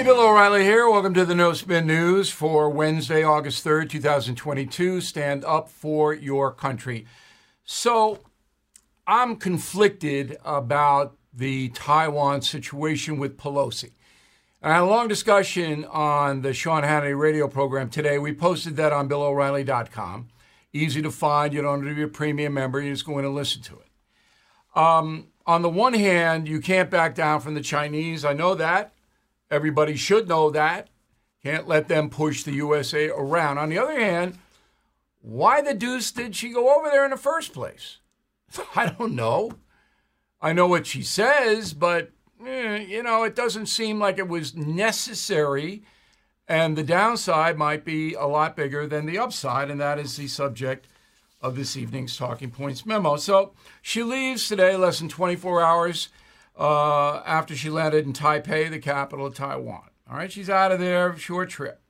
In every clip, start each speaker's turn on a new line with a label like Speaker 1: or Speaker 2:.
Speaker 1: Hey, Bill O'Reilly here. Welcome to the No Spin News for Wednesday, August 3rd, 2022. Stand up for your country. So, I'm conflicted about the Taiwan situation with Pelosi. I had a long discussion on the Sean Hannity radio program today. We posted that on BillO'Reilly.com. Easy to find. You don't have to be a premium member. You just go in and listen to it. Um, on the one hand, you can't back down from the Chinese. I know that. Everybody should know that. Can't let them push the USA around. On the other hand, why the deuce did she go over there in the first place? I don't know. I know what she says, but eh, you know, it doesn't seem like it was necessary. And the downside might be a lot bigger than the upside, and that is the subject of this evening's Talking Points memo. So she leaves today, less than 24 hours uh, after she landed in Taipei, the capital of Taiwan. All right, she's out of there, short trip.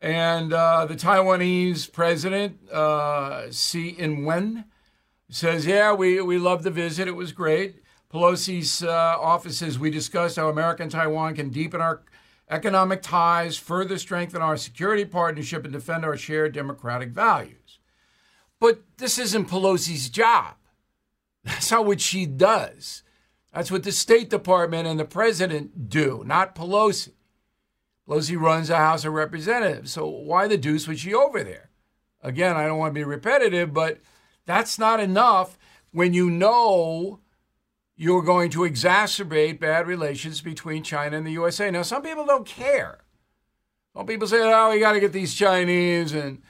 Speaker 1: And uh, the Taiwanese president, uh, Tsai Ing-wen, says, yeah, we, we loved the visit. It was great. Pelosi's uh, office says, we discussed how America and Taiwan can deepen our economic ties, further strengthen our security partnership, and defend our shared democratic values. But this isn't Pelosi's job. That's not what she does. That's what the State Department and the president do, not Pelosi. Pelosi runs the House of Representatives. So why the deuce was she over there? Again, I don't want to be repetitive, but that's not enough when you know you're going to exacerbate bad relations between China and the USA. Now, some people don't care. Some people say, "Oh, we got to get these Chinese," and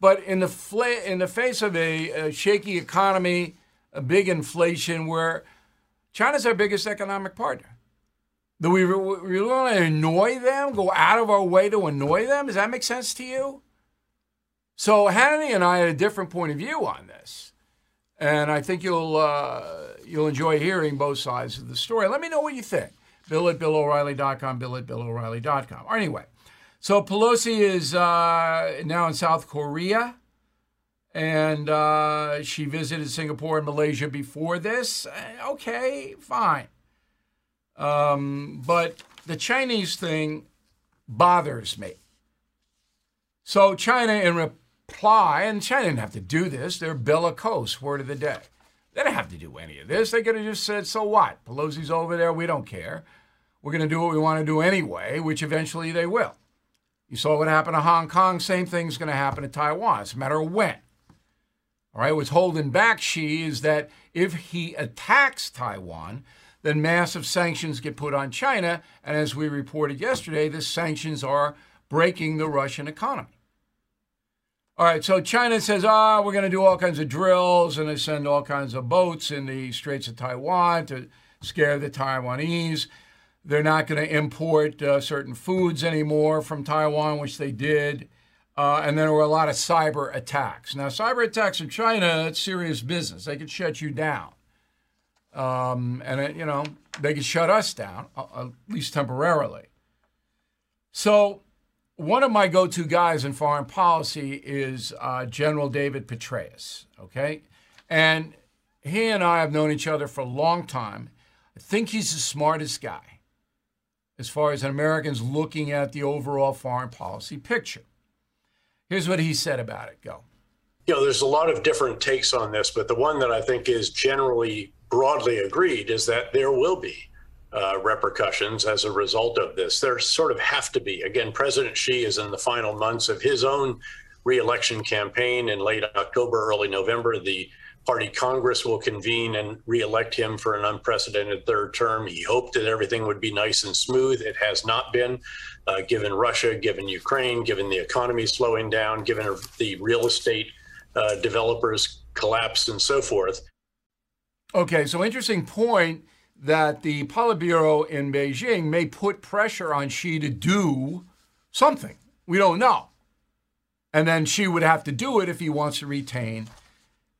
Speaker 1: but in the in the face of a, a shaky economy, a big inflation, where China's our biggest economic partner, do we really want to annoy them? Go out of our way to annoy them? Does that make sense to you? So Hannity and I had a different point of view on this, and I think you'll uh, you'll enjoy hearing both sides of the story. Let me know what you think. Bill at BillO'Reilly.com, Bill at BillO'Reilly.com. Anyway, so Pelosi is uh, now in South Korea, and uh, she visited Singapore and Malaysia before this. Uh, okay, fine. Um, but the Chinese thing bothers me. So China, in reply, and China didn't have to do this, they're bellicose, word of the day. They didn't have to do any of this. They could have just said, so what? Pelosi's over there, we don't care. We're going to do what we want to do anyway, which eventually they will. You saw what happened to Hong Kong, same thing's going to happen to Taiwan. It's a matter of when. All right, what's holding back Xi is that if he attacks Taiwan, then massive sanctions get put on China. And as we reported yesterday, the sanctions are breaking the Russian economy. All right, so China says, ah, we're going to do all kinds of drills and they send all kinds of boats in the Straits of Taiwan to scare the Taiwanese. They're not going to import uh, certain foods anymore from Taiwan, which they did. Uh, and there were a lot of cyber attacks. Now, cyber attacks in China, it's serious business. They could shut you down. Um, and, it, you know, they could shut us down, uh, at least temporarily. So one of my go-to guys in foreign policy is uh, General David Petraeus. Okay, and he and I have known each other for a long time. I think he's the smartest guy as far as Americans looking at the overall foreign policy picture. Here's what he said about it. Go.
Speaker 2: You know, there's a lot of different takes on this, but the one that I think is generally broadly agreed is that there will be uh, repercussions as a result of this. There sort of have to be. Again, President Xi is in the final months of his own reelection campaign in late October, early November. The party Congress will convene and reelect him for an unprecedented third term. He hoped that everything would be nice and smooth. It has not been, uh, given Russia, given Ukraine, given the economy slowing down, given the real estate uh, developers collapse and so forth.
Speaker 1: Okay, so interesting point that the Politburo in Beijing may put pressure on Xi to do something. We don't know. And then Xi would have to do it if he wants to retain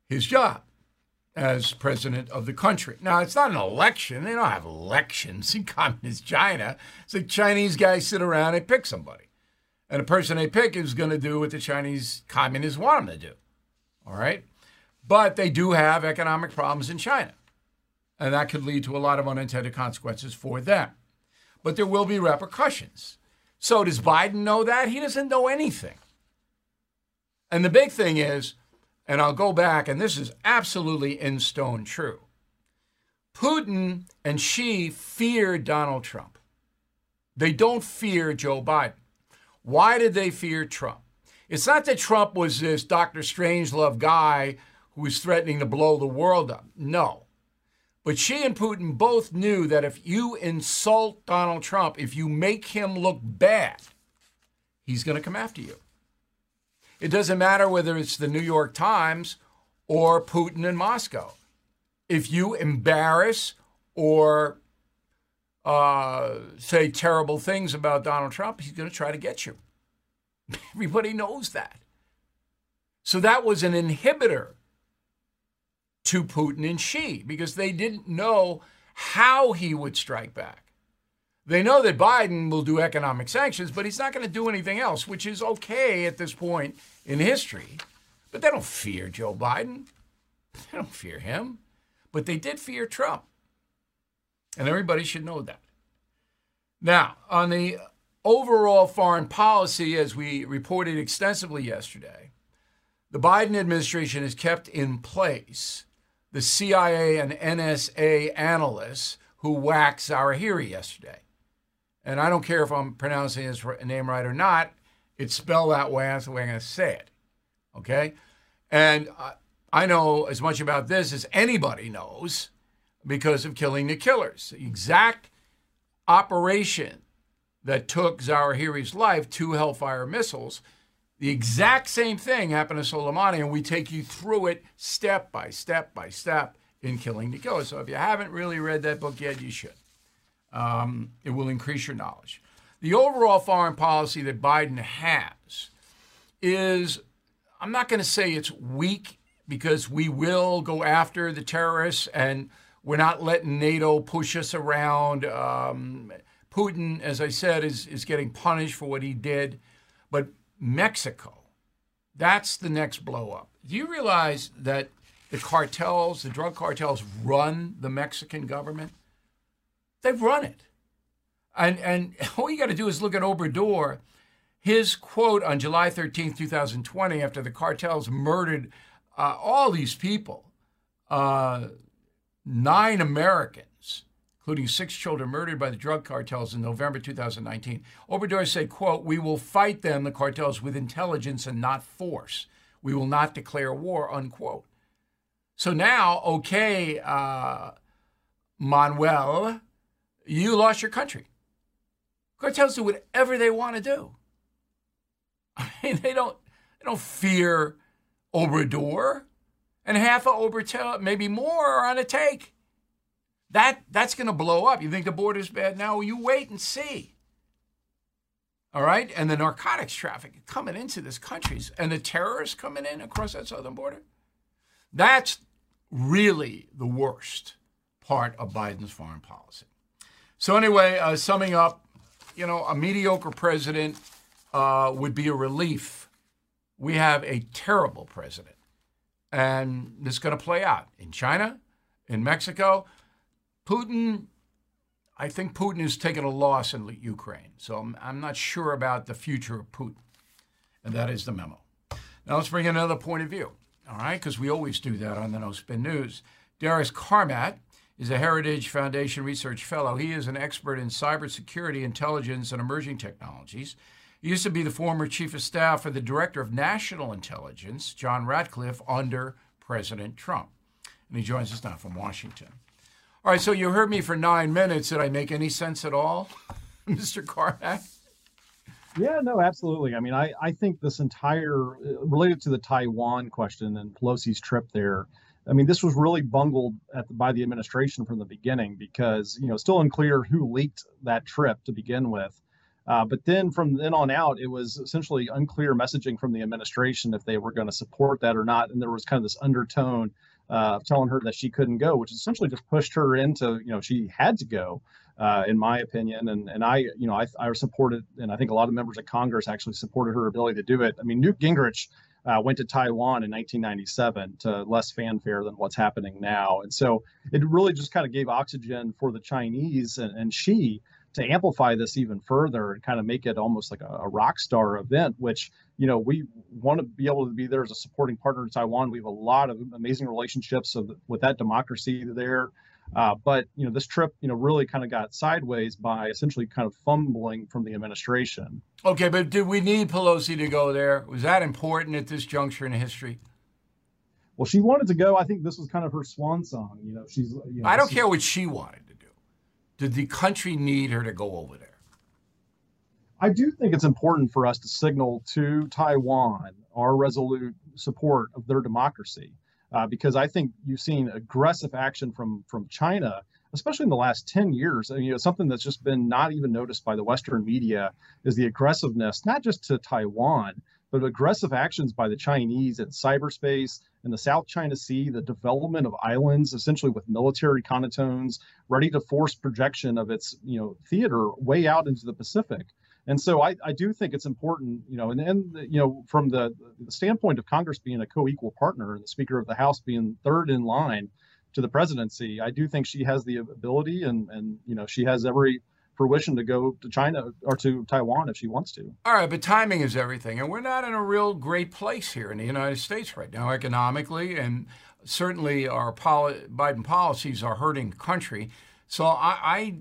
Speaker 1: his job as president of the country. Now, it's not an election. They don't have elections in communist China. It's like Chinese guys sit around and pick somebody. And the person they pick is going to do what the Chinese communists want them to do. All right? But they do have economic problems in China and that could lead to a lot of unintended consequences for them. but there will be repercussions. So does Biden know that? He doesn't know anything. And the big thing is, and I'll go back, and this is absolutely in stone true. Putin and Xi fear Donald Trump. They don't fear Joe Biden. Why did they fear Trump? It's not that Trump was this Dr. Strangelove guy who was threatening to blow the world up. No. But Xi and Putin both knew that if you insult Donald Trump, if you make him look bad, he's going to come after you. It doesn't matter whether it's the New York Times or Putin in Moscow. If you embarrass or uh, say terrible things about Donald Trump, he's going to try to get you. Everybody knows that. So that was an inhibitor to Putin and Xi because they didn't know how he would strike back. They know that Biden will do economic sanctions, but he's not going to do anything else, which is okay at this point in history. But they don't fear Joe Biden. They don't fear him. But they did fear Trump. And everybody should know that. Now, on the overall foreign policy, as we reported extensively yesterday, the Biden administration has kept in place the CIA and NSA analysts who waxed al-Zawahiri yesterday. And I don't care if I'm pronouncing his name right or not, it's spelled that way. That's the way I'm going to say it. Okay? And I know as much about this as anybody knows because of killing the killers. The exact operation that took Zawahiri's life, two Hellfire missiles, the exact same thing happened to Soleimani, and we take you through it step by step by step in Killing the Killer. So if you haven't really read that book yet, you should. Um, it will increase your knowledge. The overall foreign policy that Biden has is, I'm not going to say it's weak because we will go after the terrorists and we're not letting NATO push us around. Um, Putin, as I said, is, is getting punished for what he did. But Mexico, that's the next blow up. Do you realize that the cartels, the drug cartels, run the Mexican government? They've run it. And, and all you got to do is look at Obrador. His quote on July 13, 2020, after the cartels murdered uh, all these people, uh, nine Americans, including six children murdered by the drug cartels in November 2019. Obrador said, quote, we will fight them, the cartels, with intelligence and not force. We will not declare war, unquote. So now, okay, uh, Manuel, you lost your country. Cartels do whatever they want to do. I mean, they don't they don't fear Obrador, and half of Obrador, maybe more, are on a take. That that's going to blow up. You think the border's bad now? You wait and see. All right, and the narcotics traffic coming into this country, and the terrorists coming in across that southern border. That's really the worst part of Biden's foreign policy. So anyway, uh, summing up, you know, a mediocre president uh, would be a relief. We have a terrible president. And it's going to play out in China, in Mexico. Putin, I think Putin has taken a loss in Ukraine. So I'm, I'm not sure about the future of Putin. And that is the memo. Now let's bring in another point of view, all right? Because we always do that on the No Spin News. Darius Carmack is a Heritage Foundation Research Fellow. He is an expert in cybersecurity, intelligence, and emerging technologies. He used to be the former Chief of Staff for the Director of National Intelligence, John Ratcliffe, under President Trump. And he joins us now from Washington. All right, so you heard me for nine minutes. Did I make any sense at all, Mr. Carmack?
Speaker 3: Yeah, no, absolutely. I mean, I, I think this entire uh, related to the Taiwan question and Pelosi's trip there I mean, this was really bungled the, by the administration from the beginning because you know still unclear who leaked that trip to begin with. Uh, but then from then on out, it was essentially unclear messaging from the administration if they were going to support that or not. And there was kind of this undertone uh, telling her that she couldn't go, which essentially just pushed her into, you know, she had to go, uh, in my opinion. And and I, you know, I, I supported, and I think a lot of members of Congress actually supported her ability to do it. I mean, Newt Gingrich uh, went to Taiwan in 1997 to less fanfare than what's happening now. And so it really just kind of gave oxygen for the Chinese and, and Xi to amplify this even further and kind of make it almost like a, a rock star event, which you know we want to be able to be there as a supporting partner in Taiwan. We have a lot of amazing relationships with that democracy there. Uh, but you know this trip you know really kind of got sideways by essentially kind of fumbling from the administration.
Speaker 1: Okay, but did we need Pelosi to go there? Was that important at this juncture in history?
Speaker 3: Well, she wanted to go. I think this was kind of her swan song. You know, she's. You know,
Speaker 1: I don't care what she wanted to do. Did the country need her to go over there?
Speaker 3: I do think it's important for us to signal to Taiwan our resolute support of their democracy, uh, because I think you've seen aggressive action from from China, especially in the last ten years. I mean, you know, something that's just been not even noticed by the Western media is the aggressiveness, not just to Taiwan, but aggressive actions by the Chinese in cyberspace in the South China Sea, the development of islands, essentially with military connotones, ready to force projection of its you know theater way out into the Pacific. And so I, I do think it's important, you know, and, and you know, from the, the standpoint of Congress being a co-equal partner and the Speaker of the House being third in line to the presidency, I do think she has the ability and and you know she has every fruition to go to China or to Taiwan if she wants to.
Speaker 1: All right, but timing is everything. And we're not in a real great place here in the United States right now, economically, and certainly our poli- Biden policies are hurting the country. So I, I,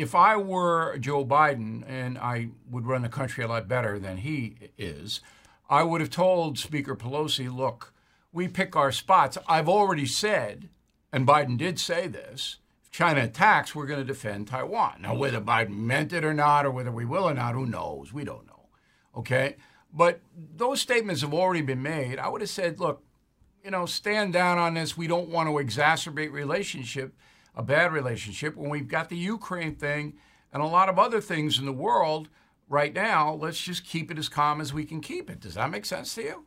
Speaker 1: if I were Joe Biden and I would run the country a lot better than he is, I would have told Speaker Pelosi, look, we pick our spots. I've already said, and Biden did say this, if China attacks, we're going to defend Taiwan. Now, whether Biden meant it or not, or whether we will or not, who knows? We don't know. Okay? But those statements have already been made. I would have said, look, you know, stand down on this. We don't want to exacerbate relationship, a bad relationship, when we've got the Ukraine thing and a lot of other things in the world right now. Let's just keep it as calm as we can keep it. Does that make sense to you?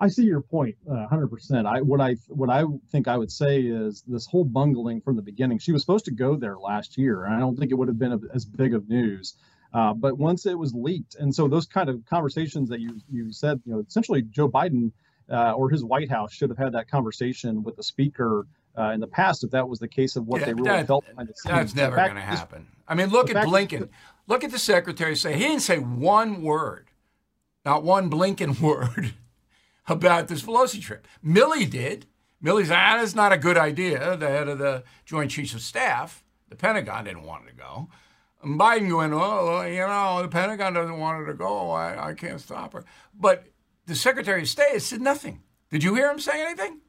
Speaker 3: I see your point, uh, hundred percent. I what I what I think I would say is this whole bungling from the beginning. She was supposed to go there last year, and I don't think it would have been a, as big of news. Uh, but once it was leaked, and so those kind of conversations that you you said, you know, essentially Joe Biden uh, or his White House should have had that conversation with the speaker uh, in the past if that was the case of what yeah, they really that, felt behind the
Speaker 1: scenes. That's never going to happen. I mean, look at Blinken. Look at the secretary say he didn't say one word, not one Blinken word about this Pelosi trip. Milley did. Milley said, ah, that's not a good idea. The head of the Joint Chiefs of Staff, the Pentagon, didn't want it to go. And Biden going, oh, you know, the Pentagon doesn't want her to go. I, I can't stop her. But the Secretary of State said nothing. Did you hear him say anything?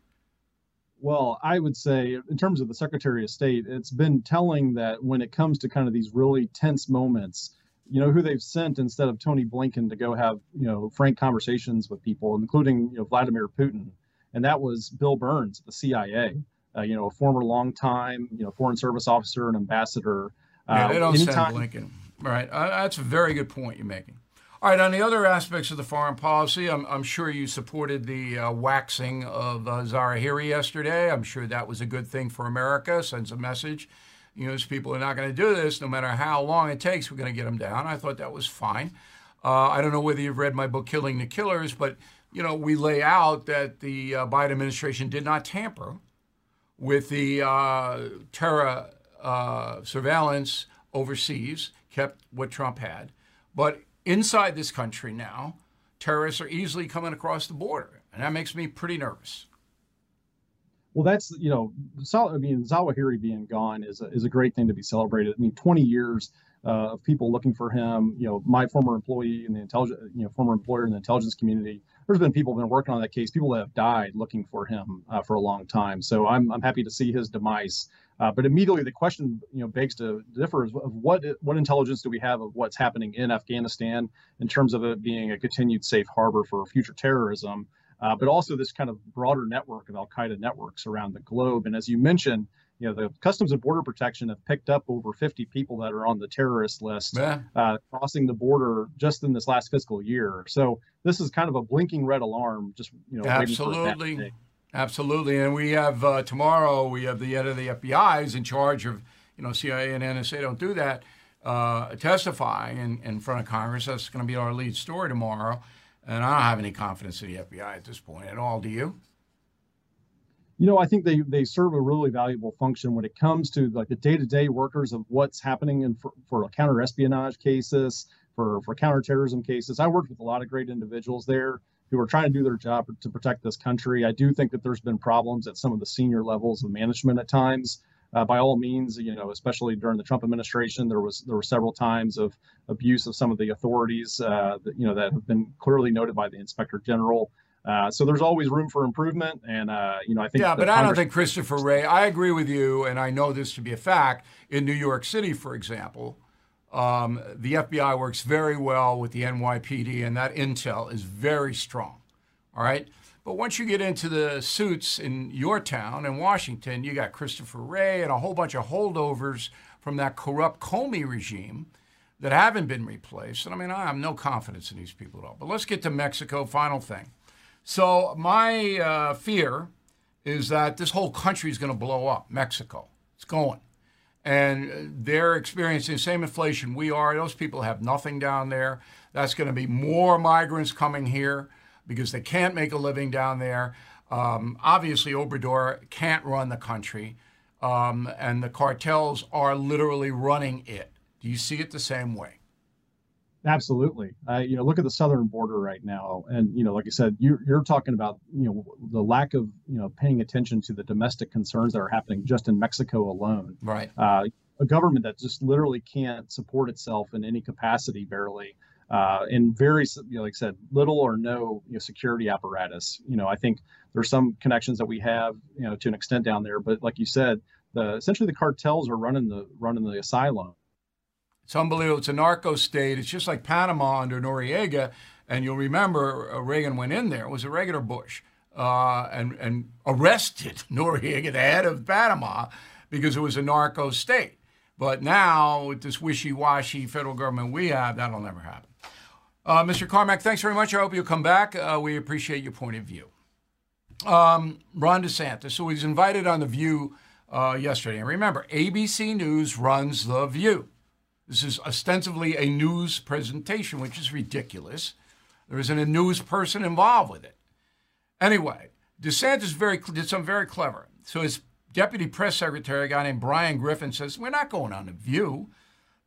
Speaker 3: Well, I would say, in terms of the Secretary of State, it's been telling that when it comes to kind of these really tense moments, you know, who they've sent instead of Tony Blinken to go have, you know, frank conversations with people, including, you know, Vladimir Putin. And that was Bill Burns, at the CIA, uh, you know, a former longtime, you know, foreign service officer and ambassador.
Speaker 1: Yeah, they don't anytime... send Blinken. Right. Uh, that's a very good point you're making. All right, on the other aspects of the foreign policy, I'm, I'm sure you supported the uh, waxing of uh, Zawahiri yesterday. I'm sure that was a good thing for America, sends a message you know, these people are not going to do this no matter how long it takes. We're going to get them down. I thought that was fine. Uh, I don't know whether you've read my book, Killing the Killers, but you know, we lay out that the uh, Biden administration did not tamper with the uh, terror uh, surveillance overseas, kept what Trump had. But inside this country now, terrorists are easily coming across the border, and that makes me pretty nervous.
Speaker 3: Well, that's you know, I mean, Zawahiri being gone is a, is a great thing to be celebrated. I mean, 20 years uh, of people looking for him. You know, my former employee in the intelligence, you know, former employer in the intelligence community. There's been people been working on that case. People that have died looking for him uh, for a long time. So I'm I'm happy to see his demise. Uh, but immediately the question you know begs to differ of what what intelligence do we have of what's happening in Afghanistan in terms of it being a continued safe harbor for future terrorism uh, but also this kind of broader network of Al Qaeda networks around the globe. And as you mentioned, you know, the Customs and Border Protection have picked up over 50 people that are on the terrorist list uh, crossing the border just in this last fiscal year. So this is kind of a blinking red alarm. Just you know,
Speaker 1: absolutely, absolutely. And we have uh, tomorrow. We have the head of the FBI is in charge of you know CIA and NSA don't do that. Uh, testifying in, in front of Congress. That's going to be our lead story tomorrow. And I don't have any confidence in the FBI at this point at all. Do you?
Speaker 3: you know, I think they they serve a really valuable function when it comes to like the day to day workers of what's happening in for, for counter espionage cases, for for counterterrorism cases. I worked with a lot of great individuals there who are trying to do their job to protect this country. I do think that there's been problems at some of the senior levels of management at times. Uh, by all means, you know, especially during the Trump administration, there was there were several times of abuse of some of the authorities uh, that you know that have been clearly noted by the inspector general. Uh, so there's always room for improvement, and uh, you know I think.
Speaker 1: Yeah, but Congress- I don't think Christopher Wray. I agree with you, and I know this to be a fact. In New York City, for example, um, the FBI works very well with the NYPD, and that intel is very strong. All right. But once you get into the suits in your town in Washington, you got Christopher Wray and a whole bunch of holdovers from that corrupt Comey regime that haven't been replaced. And I mean, I have no confidence in these people at all. But let's get to Mexico. Final thing. So, my uh, fear is that this whole country is going to blow up. Mexico. It's going. And they're experiencing the same inflation we are. Those people have nothing down there. That's going to be more migrants coming here because they can't make a living down there. Um, obviously, Obrador can't run the country, um, and the cartels are literally running it. Do you see it the same way?
Speaker 3: Absolutely. Uh, you know, look at the southern border right now, and you know, like I said, you're, you're talking about you know the lack of you know paying attention to the domestic concerns that are happening just in Mexico alone.
Speaker 1: Right.
Speaker 3: Uh, a government that just literally can't support itself in any capacity, barely uh, and very, you know, like I said, little or no you know, security apparatus. You know, I think there's some connections that we have, you know, to an extent down there, but like you said, the essentially the cartels are running the running the asylum.
Speaker 1: It's unbelievable. It's a narco state. It's just like Panama under Noriega, and you'll remember uh, Reagan went in there. It Was a regular Bush? Uh, and and arrested Noriega, the head of Panama, because it was a narco state. But now with this wishy-washy federal government we have, that'll never happen. Uh, Mr. Carmack, thanks very much. I hope you'll come back. Uh, we appreciate your point of view. Um, Ron DeSantis, so he's invited on The View uh, yesterday. And remember, ABC News runs The View. This is ostensibly a news presentation, which is ridiculous. There isn't a news person involved with it. Anyway, DeSantis very did something very clever. So his deputy press secretary, a guy named Bryan Griffin, says, We're not going on The View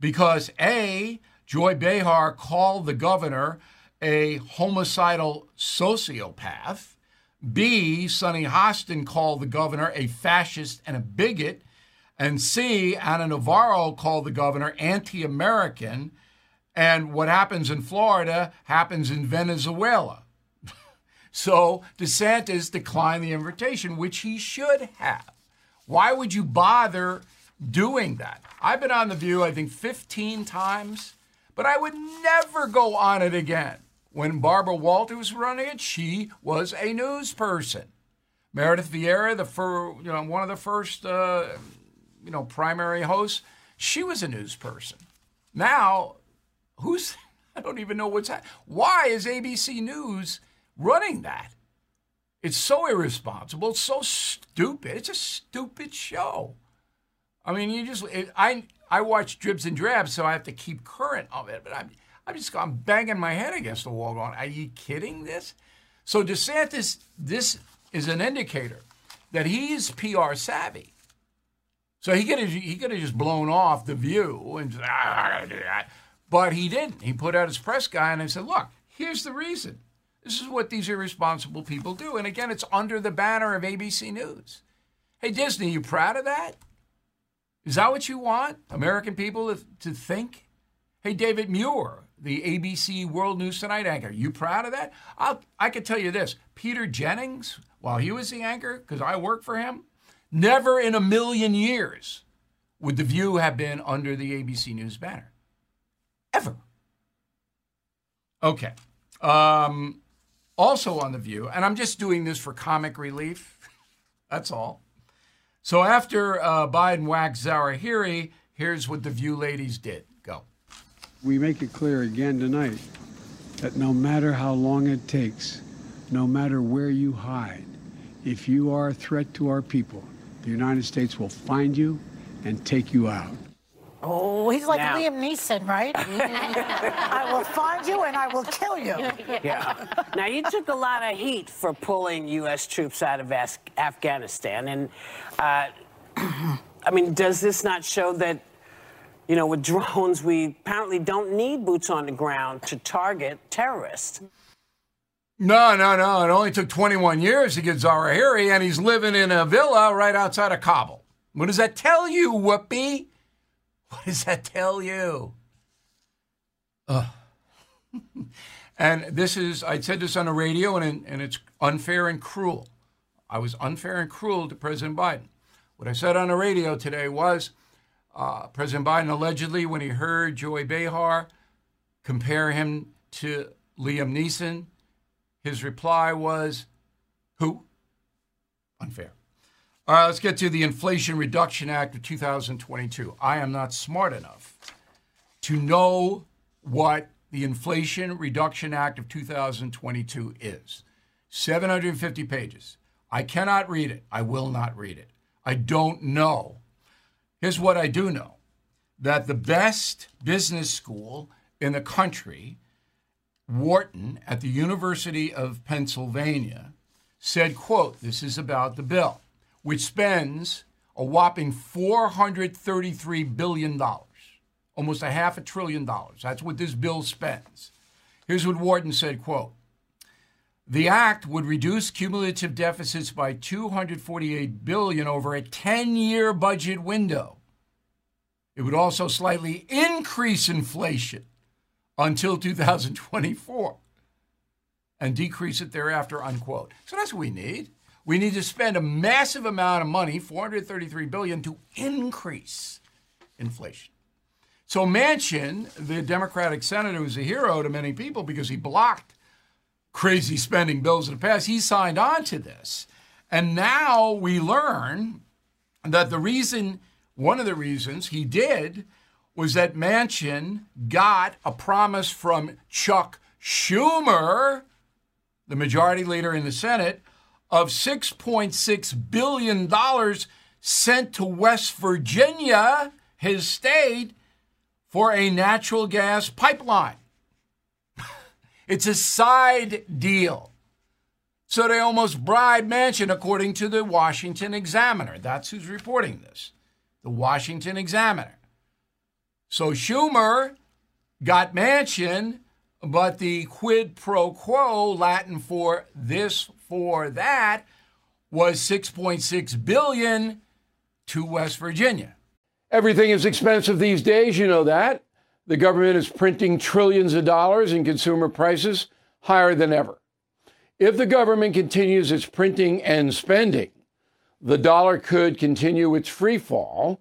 Speaker 1: because A, Joy Behar called the governor a homicidal sociopath. B, Sunny Hostin called the governor a fascist and a bigot. And C, Ana Navarro called the governor anti American. And what happens in Florida happens in Venezuela. so DeSantis declined the invitation, which he should have. Why would you bother doing that? I've been on The View, I think, 15 times. But I would never go on it again. When Barbara Walters was running it, she was a news person. Meredith Vieira, the fir, you know, one of the first, uh, you know, primary host, she was a news person. Now, who's? I don't even know what's. Why is ABC News running that? It's so irresponsible. It's so stupid. It's a stupid show. I mean, you just it, I I watch dribs and drabs, so I have to keep current of it. But I'm, I'm just I'm banging my head against the wall, going, "Are you kidding this?" So DeSantis, this is an indicator that he's PR savvy. So he could have he could have just blown off the view and ah, but he didn't. He put out his press guy and he said, "Look, here's the reason. This is what these irresponsible people do." And again, it's under the banner of ABC News. Hey Disney, you proud of that? Is that what you want American people to think? Hey, David Muir, the ABC World News Tonight anchor, you proud of that? I'll, I can tell you this Peter Jennings, while he was the anchor, because I worked for him, never in a million years would The View have been under the ABC News banner. Ever. Okay. Um, also on The View, and I'm just doing this for comic relief, that's all. So after uh, Biden waxed Zawahiri, here's what the View ladies did. Go.
Speaker 4: We make it clear again tonight that no matter how long it takes, no matter where you hide, if you are a threat to our people, the United States will find you and take you out.
Speaker 5: Oh, he's like
Speaker 6: Now-
Speaker 5: Liam Neeson, right? I will find you and I will kill you.
Speaker 6: Yeah. now you took a lot of heat for pulling U.S. troops out of Af- Afghanistan, and uh, I mean, does this not show that? You know, with drones, we apparently don't need boots on the ground to target terrorists.
Speaker 1: No, no, no. It only took 21 years to get Zawahiri, and he's living in a villa right outside of Kabul. What does that tell you, Whoopi? What does that tell you? Ugh. and this is, I said this on the radio, and, and it's unfair and cruel. I was unfair and cruel to President Biden. What I said on the radio today was uh, President Biden allegedly, when he heard Joy Behar compare him to Liam Neeson, his reply was, Who? Unfair. All right, let's get to the Inflation Reduction Act of 2022. I am not smart enough to know what the Inflation Reduction Act of 2022 is. 750 pages. I cannot read it. I will not read it. I don't know. Here's what I do know that the best business school in the country Wharton at the University of Pennsylvania said, quote, this is about the bill, which spends a whopping $433 billion, almost a half a trillion dollars. That's what this bill spends. Here's what Wharton said, quote, the act would reduce cumulative deficits by 248 billion over a 10-year budget window. It would also slightly increase inflation until 2024 and decrease it thereafter, unquote. So that's what we need. We need to spend a massive amount of money, 433 billion, to increase inflation. So Manchin, the Democratic senator, was a hero to many people because he blocked crazy spending bills in the past. He signed on to this. And now we learn that the reason, one of the reasons he did was that Manchin got a promise from Chuck Schumer, the majority leader in the Senate, of $6.6 billion sent to West Virginia, his state, for a natural gas pipeline. it's a side deal. So they almost bribed Manchin, according to the Washington Examiner. That's who's reporting this. The Washington Examiner. So Schumer got Manchin, but the quid pro quo, Latin for this for that, was 6.6 billion to West Virginia.
Speaker 7: Everything is expensive these days, you know that. The government is printing trillions of dollars and consumer prices higher than ever. If the government continues its printing and spending, the dollar could continue its free fall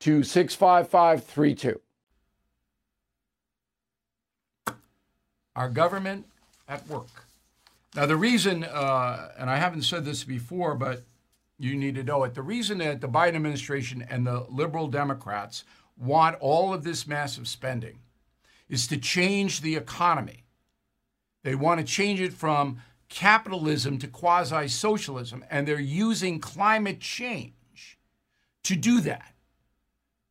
Speaker 7: to 65532.
Speaker 1: Our government at work. Now, the reason, uh, and I haven't said this before, but you need to know it. The reason that the Biden administration and the liberal Democrats want all of this massive spending is to change the economy. They want to change it from capitalism to quasi socialism, and they're using climate change to do that.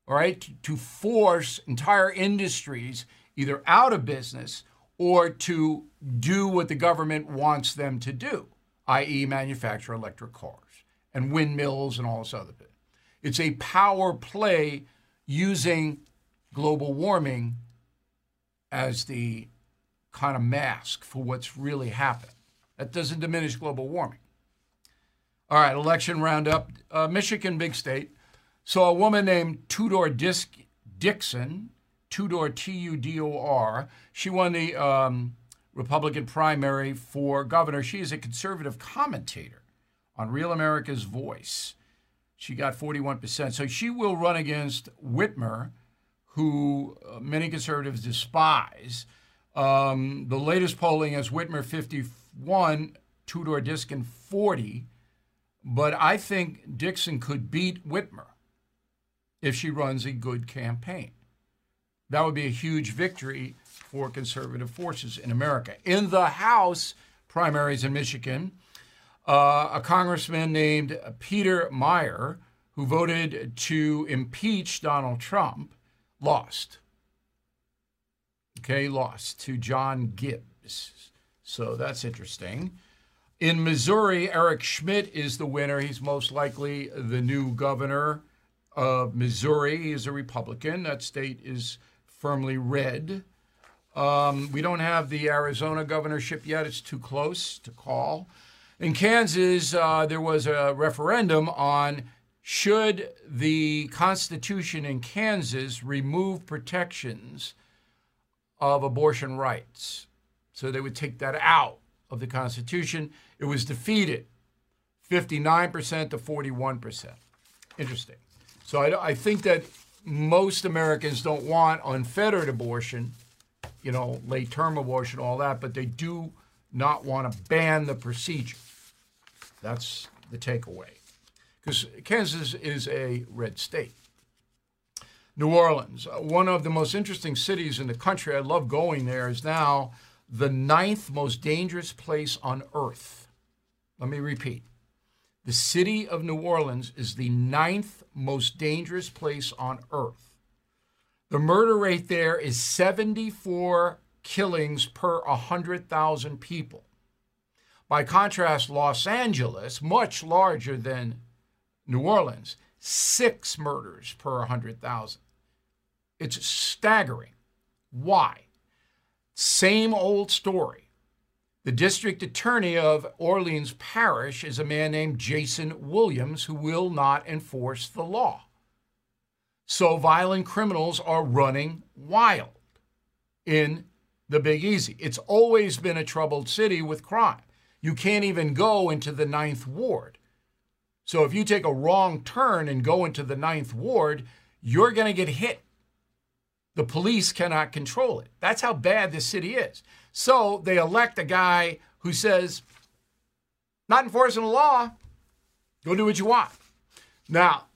Speaker 1: All right, to, to force entire industries either out of business or to do what the government wants them to do, i.e., manufacture electric cars and windmills and all this other bit. It's a power play using global warming as the kind of mask for what's really happening. That doesn't diminish global warming. All right, election roundup. Uh, Michigan, big state. So a woman named Tudor Disc Dixon, Tudor T U D O R, she won the um, Republican primary for governor. She is a conservative commentator on Real America's Voice. She got 41%. So she will run against Whitmer, who uh, many conservatives despise. Um, the latest polling has Whitmer 51, Tudor Dixon 40. But I think Dixon could beat Whitmer if she runs a good campaign. That would be a huge victory for conservative forces in America. In the House primaries in Michigan, uh, a congressman named Peter Meijer, who voted to impeach Donald Trump, lost. Okay, lost to John Gibbs. So that's interesting. In Missouri, Eric Schmitt is the winner. He's most likely the new governor of Missouri. Is a Republican. That state is firmly red. Um, we don't have the Arizona governorship yet. It's too close to call. In Kansas, uh, there was a referendum on should the Constitution in Kansas remove protections of abortion rights. So they would take that out of the Constitution. It was defeated 59% to 41%. Interesting. So I, I think that most Americans don't want unfettered abortion, you know, late term abortion, all that, but they do not want to ban the procedure. That's the takeaway. Because Kansas is a red state. New Orleans, uh, one of the most interesting cities in the country. I love going there, is now the ninth most dangerous place on earth. Let me repeat. The city of New Orleans is the ninth most dangerous place on earth. The murder rate there is 74 killings per 100,000 people. By contrast, Los Angeles, much larger than New Orleans, six murders per 100,000. It's staggering. Why? Same old story. The district attorney of Orleans Parish is a man named Jason Williams who will not enforce the law. So violent criminals are running wild in the Big Easy. It's always been a troubled city with crime. You can't even go into the Ninth Ward. So if you take a wrong turn and go into the Ninth Ward, you're going to get hit. The police cannot control it. That's how bad this city is. So they elect a guy who says, not enforcing the law, go do what you want. Now,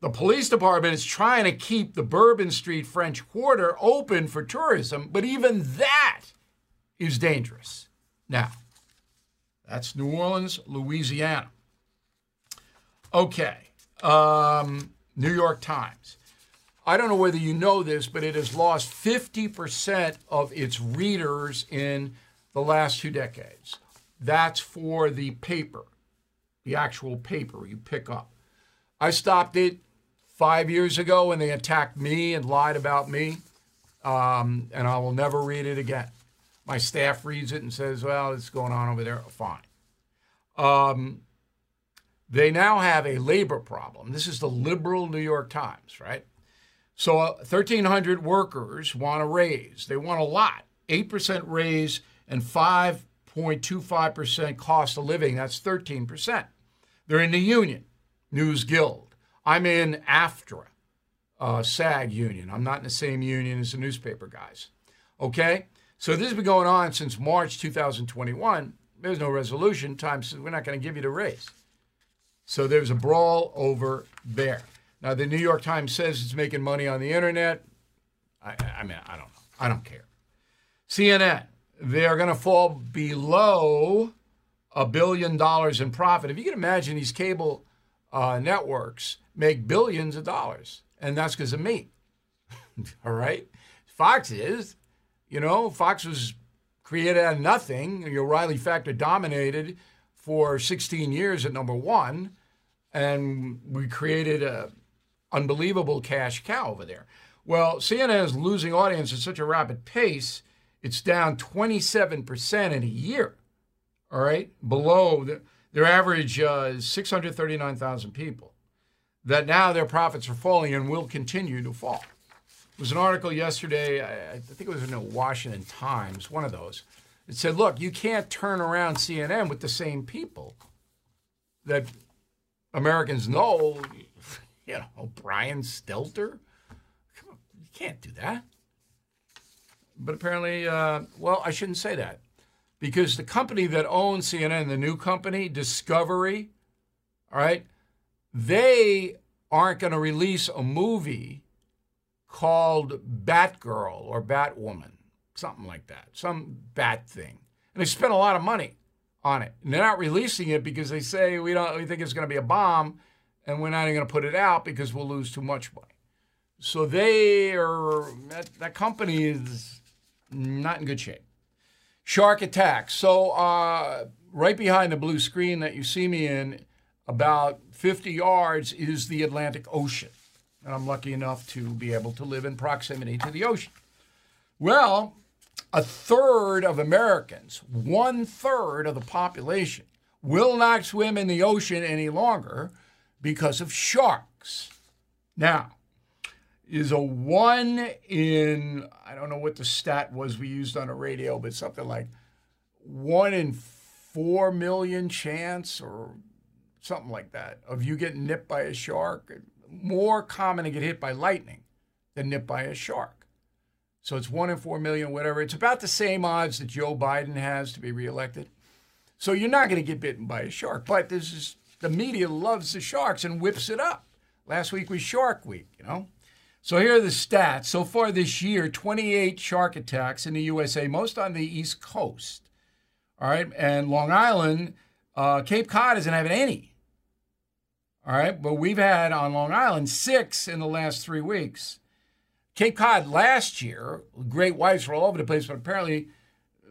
Speaker 1: the police department is trying to keep the Bourbon Street French Quarter open for tourism, but even that is dangerous. Now, that's New Orleans, Louisiana. Okay. Um, New York Times. I don't know whether you know this, but it has lost 50% of its readers in the last two decades. That's for the paper, the actual paper you pick up. I stopped it five years ago when they attacked me and lied about me, um, and I will never read it again. My staff reads it and says, well, it's going on over there. Fine. Um, they now have a labor problem. This is the liberal New York Times, right? So uh, 1,300 workers want a raise. They want a lot 8% raise and 5.25% cost of living. That's 13%. They're in the union, News Guild. I'm in AFTRA, uh, SAG union. I'm not in the same union as the newspaper guys. Okay? So this has been going on since March 2021. There's no resolution. Time says we're not going to give you the raise. So there's a brawl over there. Now, the New York Times says it's making money on the internet. I, I mean, I don't know. I don't care. CNN, they are going to fall below a billion dollars in profit. If you can imagine, these cable uh, networks make billions of dollars, and that's because of me. All right? Fox is, you know, Fox was created out of nothing. The O'Reilly Factor dominated for 16 years at number one, and we created a unbelievable cash cow over there. Well, CNN is losing audience at such a rapid pace, It's down 27% in a year. All right, below the, their average uh, is 639,000 people. That now their profits are falling and will continue to fall. There was an article yesterday, I, I think it was in the Washington Times, one of those. It said, look, you can't turn around CNN with the same people that Americans know. You know, Brian Stelter. You can't do that. But apparently, uh, well, I shouldn't say that because the company that owns CNN, the new company, Discovery, all right, they aren't going to release a movie called Batgirl or Batwoman, something like that, some bat thing. And they spent a lot of money on it. And they're not releasing it because they say we don't we think it's going to be a bomb and we're not even going to put it out because we'll lose too much money. So they are that, that company is not in good shape. Shark attack. So uh, right behind the blue screen that you see me in, about 50 yards is the Atlantic Ocean. And I'm lucky enough to be able to live in proximity to the ocean. Well, a third of Americans, one third of the population, will not swim in the ocean any longer because of sharks. Now, is a one in, I don't know what the stat was we used on a radio, but something like one in four million chance or something like that of you getting nipped by a shark. More common to get hit by lightning than nipped by a shark. So it's one in four million, whatever. It's about the same odds that Joe Biden has to be reelected. So you're not going to get bitten by a shark. But this is the media loves the sharks and whips it up. Last week was Shark Week, you know. So here are the stats. So far this year, 28 shark attacks in the USA, most on the East Coast. All right, and Long Island, uh, Cape Cod isn't having any. All right, but we've had on Long Island six in the last three weeks. Cape Cod last year, great whites were all over the place, but apparently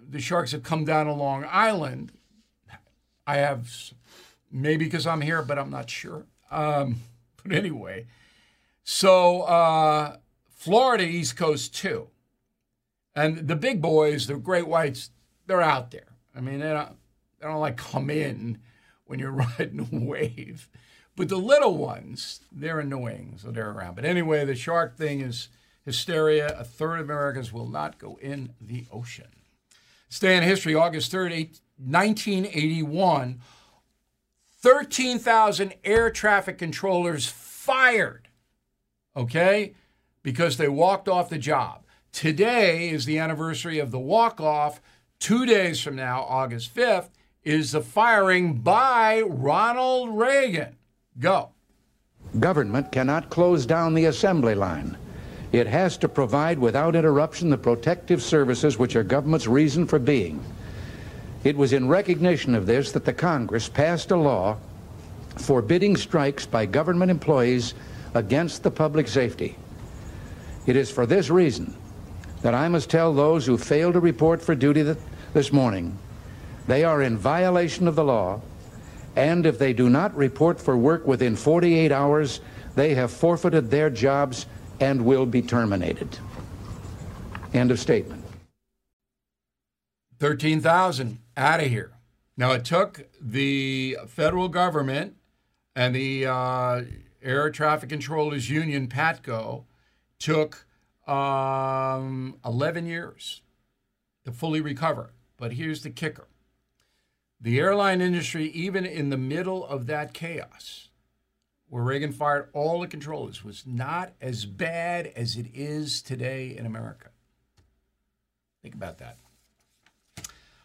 Speaker 1: the sharks have come down to Long Island. I have maybe because I'm here, but I'm not sure. Um, but anyway, so uh, Florida East Coast too, and the big boys, the great whites, they're out there. I mean, they don't, they don't like come in when you're riding a wave, but the little ones, they're annoying, so they're around. But anyway, the shark thing is hysteria. A third of Americans will not go in the ocean. Stay in history, August 3rd, 1981. 13,000 air traffic controllers fired, okay, because they walked off the job. Today is the anniversary of the walk off. Two days from now, August 5th, is the firing by Ronald Reagan. Go.
Speaker 8: Government cannot close down the assembly line. It has to provide without interruption the protective services which are government's reason for being. It was in recognition of this that the Congress passed a law forbidding strikes by government employees against the public safety. It is for this reason that I must tell those who fail to report for duty this morning they are in violation of the law, and if they do not report for work within 48 hours, they have forfeited their jobs and will be terminated. End of statement.
Speaker 1: 13,000 out of here. Now, it took the federal government and the uh, Air Traffic Controllers Union, PATCO, took um, 11 years to fully recover. But here's the kicker the airline industry, even in the middle of that chaos, where Reagan fired all the controllers, was not as bad as it is today in America. Think about that.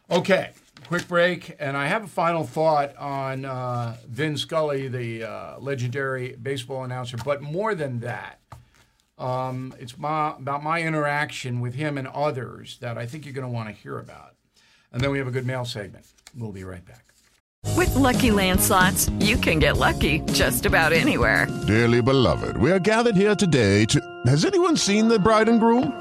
Speaker 1: Okay, quick break, and I have a final thought on uh, Vin Scully, the uh, legendary baseball announcer. But more than that, um, it's my, about my interaction with him and others that I think you're going to want to hear about. And then we have a good mail segment. We'll be right back.
Speaker 9: With lucky landslots, you can get lucky just about anywhere.
Speaker 10: Dearly beloved, we are gathered here today to. Has anyone seen the bride and groom?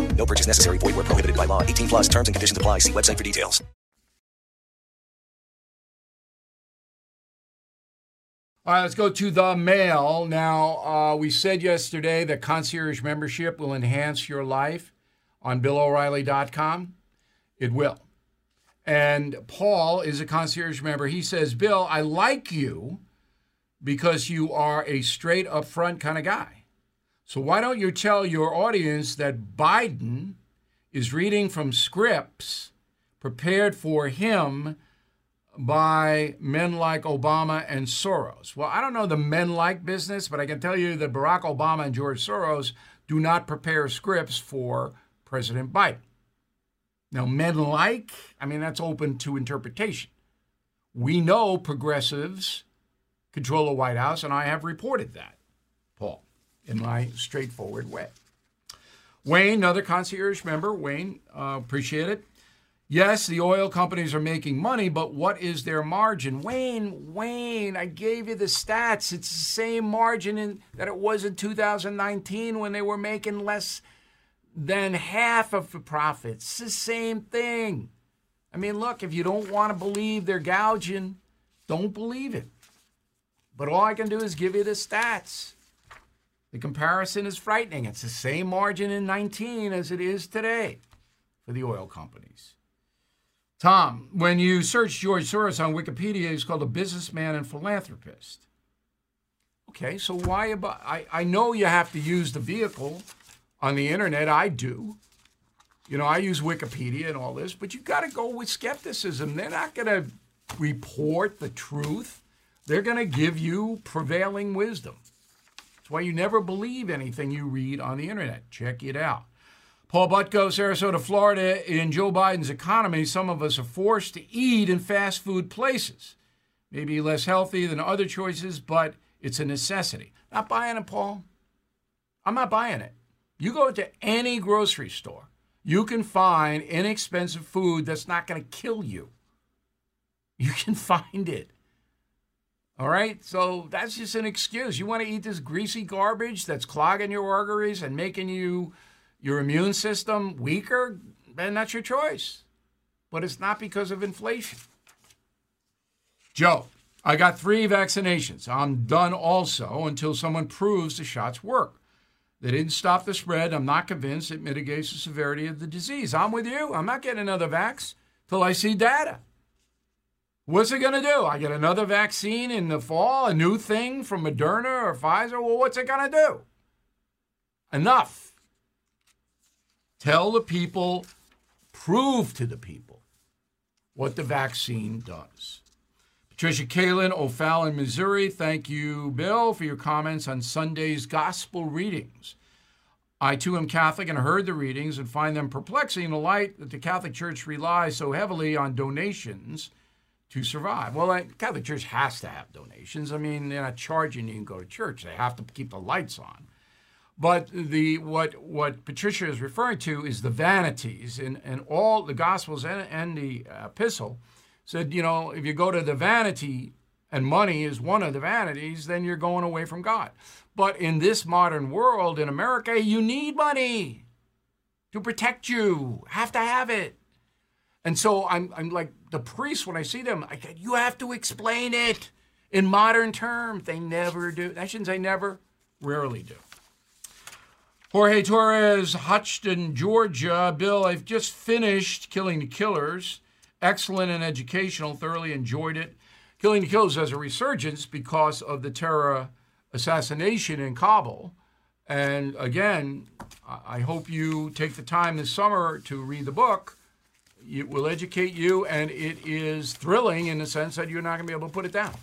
Speaker 11: No purchase necessary. Void where prohibited by law. 18 plus terms and conditions apply. See website for details.
Speaker 1: All right, let's go to the mail. Now, uh, we said yesterday that concierge membership will enhance your life on BillO'Reilly.com. It will. And Paul is a concierge member. He says, Bill, I like you because you are a straight up front kind of guy. So why don't you tell your audience that Biden is reading from scripts prepared for him by men like Obama and Soros? Well, I don't know the men like business, but I can tell you that Barack Obama and George Soros do not prepare scripts for President Biden. Now, men like, I mean, that's open to interpretation. We know progressives control the White House, and I have reported that, in my straightforward way. Wayne, another concierge member. Wayne, uh, appreciate it. Yes, the oil companies are making money, but what is their margin? Wayne, Wayne, I gave you the stats. It's the same margin in, that it was in 2019 when they were making less than half of the profits. It's the same thing. I mean, look, if you don't want to believe they're gouging, don't believe it. But all I can do is give you the stats. The comparison is frightening. It's the same margin in 19 as it is today for the oil companies. Tom, when you search George Soros on Wikipedia, he's called a businessman and philanthropist. Okay, so why about? I, I know you have to use the vehicle on the internet. I do. You know, I use Wikipedia and all this, but you got to go with skepticism. They're not going to report the truth, they're going to give you prevailing wisdom. Why you never believe anything you read on the internet. Check it out. Paul Butko, Sarasota, Florida. In Joe Biden's economy, some of us are forced to eat in fast food places. Maybe less healthy than other choices, but it's a necessity. Not buying it, Paul. I'm not buying it. You go to any grocery store, you can find inexpensive food that's not going to kill you. You can find it. All right? So that's just an excuse. You want to eat this greasy garbage that's clogging your arteries and making you your immune system weaker, then that's your choice. But it's not because of inflation. Joe, I got three vaccinations. I'm done also until someone proves the shots work. They didn't stop the spread. I'm not convinced it mitigates the severity of the disease. I'm with you. I'm not getting another vax till I see data. What's it going to do? I get another vaccine in the fall, a new thing from Moderna or Pfizer? Well, what's it going to do? Enough. Tell the people, prove to the people what the vaccine does. Patricia Kalin, O'Fallon, Missouri. Thank you, Bill, for your comments on Sunday's gospel readings. I too am Catholic and heard the readings and find them perplexing in the light that the Catholic Church relies so heavily on donations to survive. Well, the Catholic Church has to have donations. I mean, they're not charging you to go to church. They have to keep the lights on. But the what what Patricia is referring to is the vanities, and, and all the Gospels and, and the epistle said, you know, if you go to the vanity and money is one of the vanities, then you're going away from God. But in this modern world in America, you need money to protect you. Have to have it. And so I'm, I'm like the priests when I see them. I get, you have to explain it in modern terms. They never do. I shouldn't say never. Rarely do. Jorge Torres, Hodgson, Georgia. Bill, I've just finished Killing the Killers. Excellent and educational. Thoroughly enjoyed it. Killing the Killers has a resurgence because of the terror assassination in Kabul. And again, I hope you take the time this summer to read the book. It will educate you, and it is thrilling in the sense that you're not going to be able to put it down.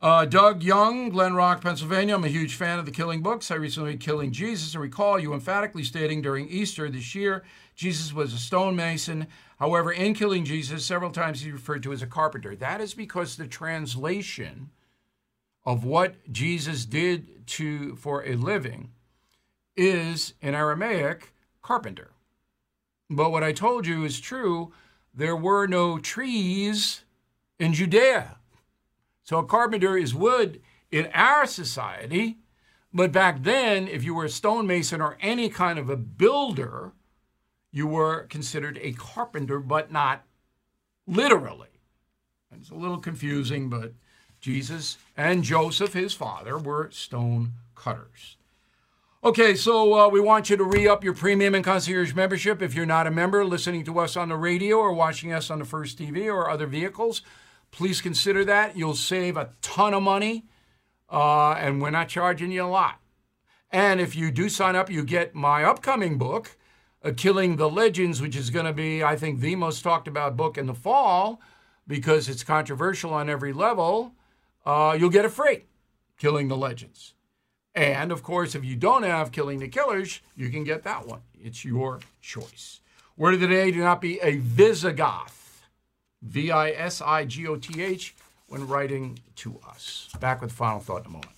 Speaker 1: Uh, Doug Young, Glen Rock, Pennsylvania. I'm a huge fan of the Killing books. I recently read Killing Jesus and recall you emphatically stating during Easter this year Jesus was a stonemason. However, in Killing Jesus, several times he's referred to as a carpenter. That is because the translation of what Jesus did to for a living is in Aramaic carpenter. But what I told you is true. There were no trees in Judea. So a carpenter is wood in our society. But back then, if you were a stonemason or any kind of a builder, you were considered a carpenter, but not literally. It's a little confusing, but Jesus and Joseph, his father, were stone cutters. Okay, so uh, we want you to re up your premium and concierge membership. If you're not a member, listening to us on the radio or watching us on the First TV or other vehicles, please consider that. You'll save a ton of money, uh, and we're not charging you a lot. And if you do sign up, you get my upcoming book, uh, Killing the Legends, which is going to be, I think, the most talked about book in the fall because it's controversial on every level. Uh, you'll get it free, Killing the Legends. And of course, if you don't have Killing the Killers, you can get that one. It's your choice. Word of the day do not be a Visigoth, V I S I G O T H, when writing to us. Back with final thought in a moment.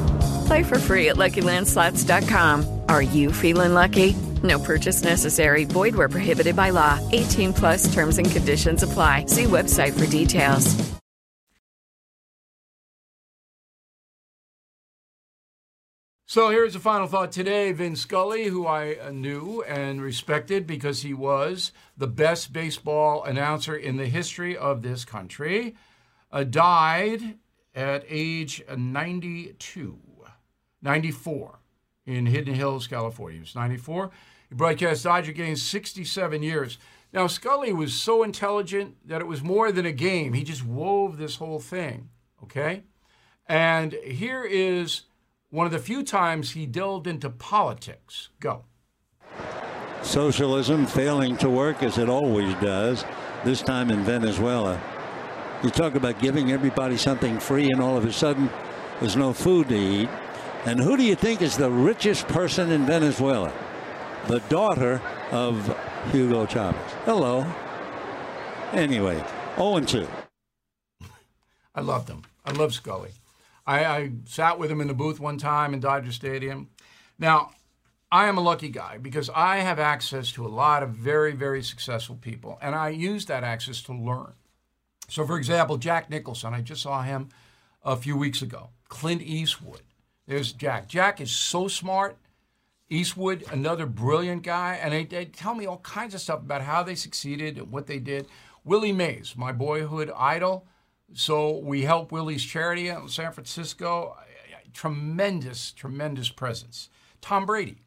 Speaker 9: Play for free at LuckyLandSlots.com. Are you feeling lucky? No purchase necessary. Void where prohibited by law. 18 plus terms and conditions apply. See website for details.
Speaker 1: So here's a final thought today. Vin Scully, who I knew and respected because he was the best baseball announcer in the history of this country, uh, died at age 92, 94 in Hidden Hills, California. He was 94. He broadcast Dodger games 67 years. Now, Scully was so intelligent that it was more than a game. He just wove this whole thing, okay? And here is one of the few times he delved into politics. Go.
Speaker 12: Socialism failing to work as it always does, this time in Venezuela. You talk about giving everybody something free, and all of a sudden, there's no food to eat. And who do you think is the richest person in Venezuela? The daughter of Hugo Chavez. Hello. Anyway, 0 2.
Speaker 1: I loved him. I love Scully. I, I sat with him in the booth one time in Dodger Stadium. Now, I am a lucky guy because I have access to a lot of very, very successful people, and I use that access to learn. So, for example, Jack Nicholson, I just saw him a few weeks ago. Clint Eastwood. There's Jack. Jack is so smart. Eastwood, another brilliant guy, and they, they tell me all kinds of stuff about how they succeeded and what they did. Willie Mays, my boyhood idol. So we help Willie's charity in San Francisco. Tremendous, tremendous presence. Tom Brady.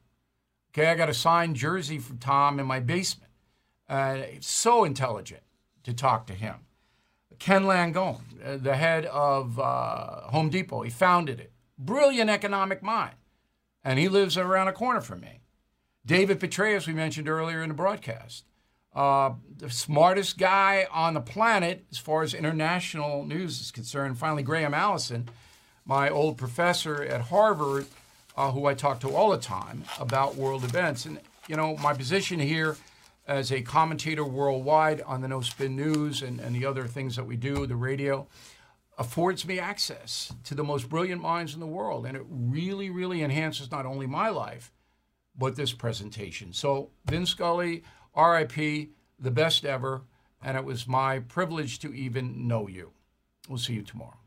Speaker 1: Okay, I got a signed jersey from Tom in my basement. Uh, so intelligent to talk to him. Ken Langone, uh, the head of uh, Home Depot, he founded it. Brilliant economic mind. And he lives around a corner from me. David Petraeus, we mentioned earlier in the broadcast. Uh, the smartest guy on the planet as far as international news is concerned. Finally, Graham Allison, my old professor at Harvard, uh, who I talk to all the time about world events. And, you know, my position here as a commentator worldwide on the No Spin News and, and the other things that we do, the radio, affords me access to the most brilliant minds in the world. And it really, really enhances not only my life, but this presentation. So, Vin Scully, RIP, the best ever. and it was my privilege to even know you. We'll see you tomorrow.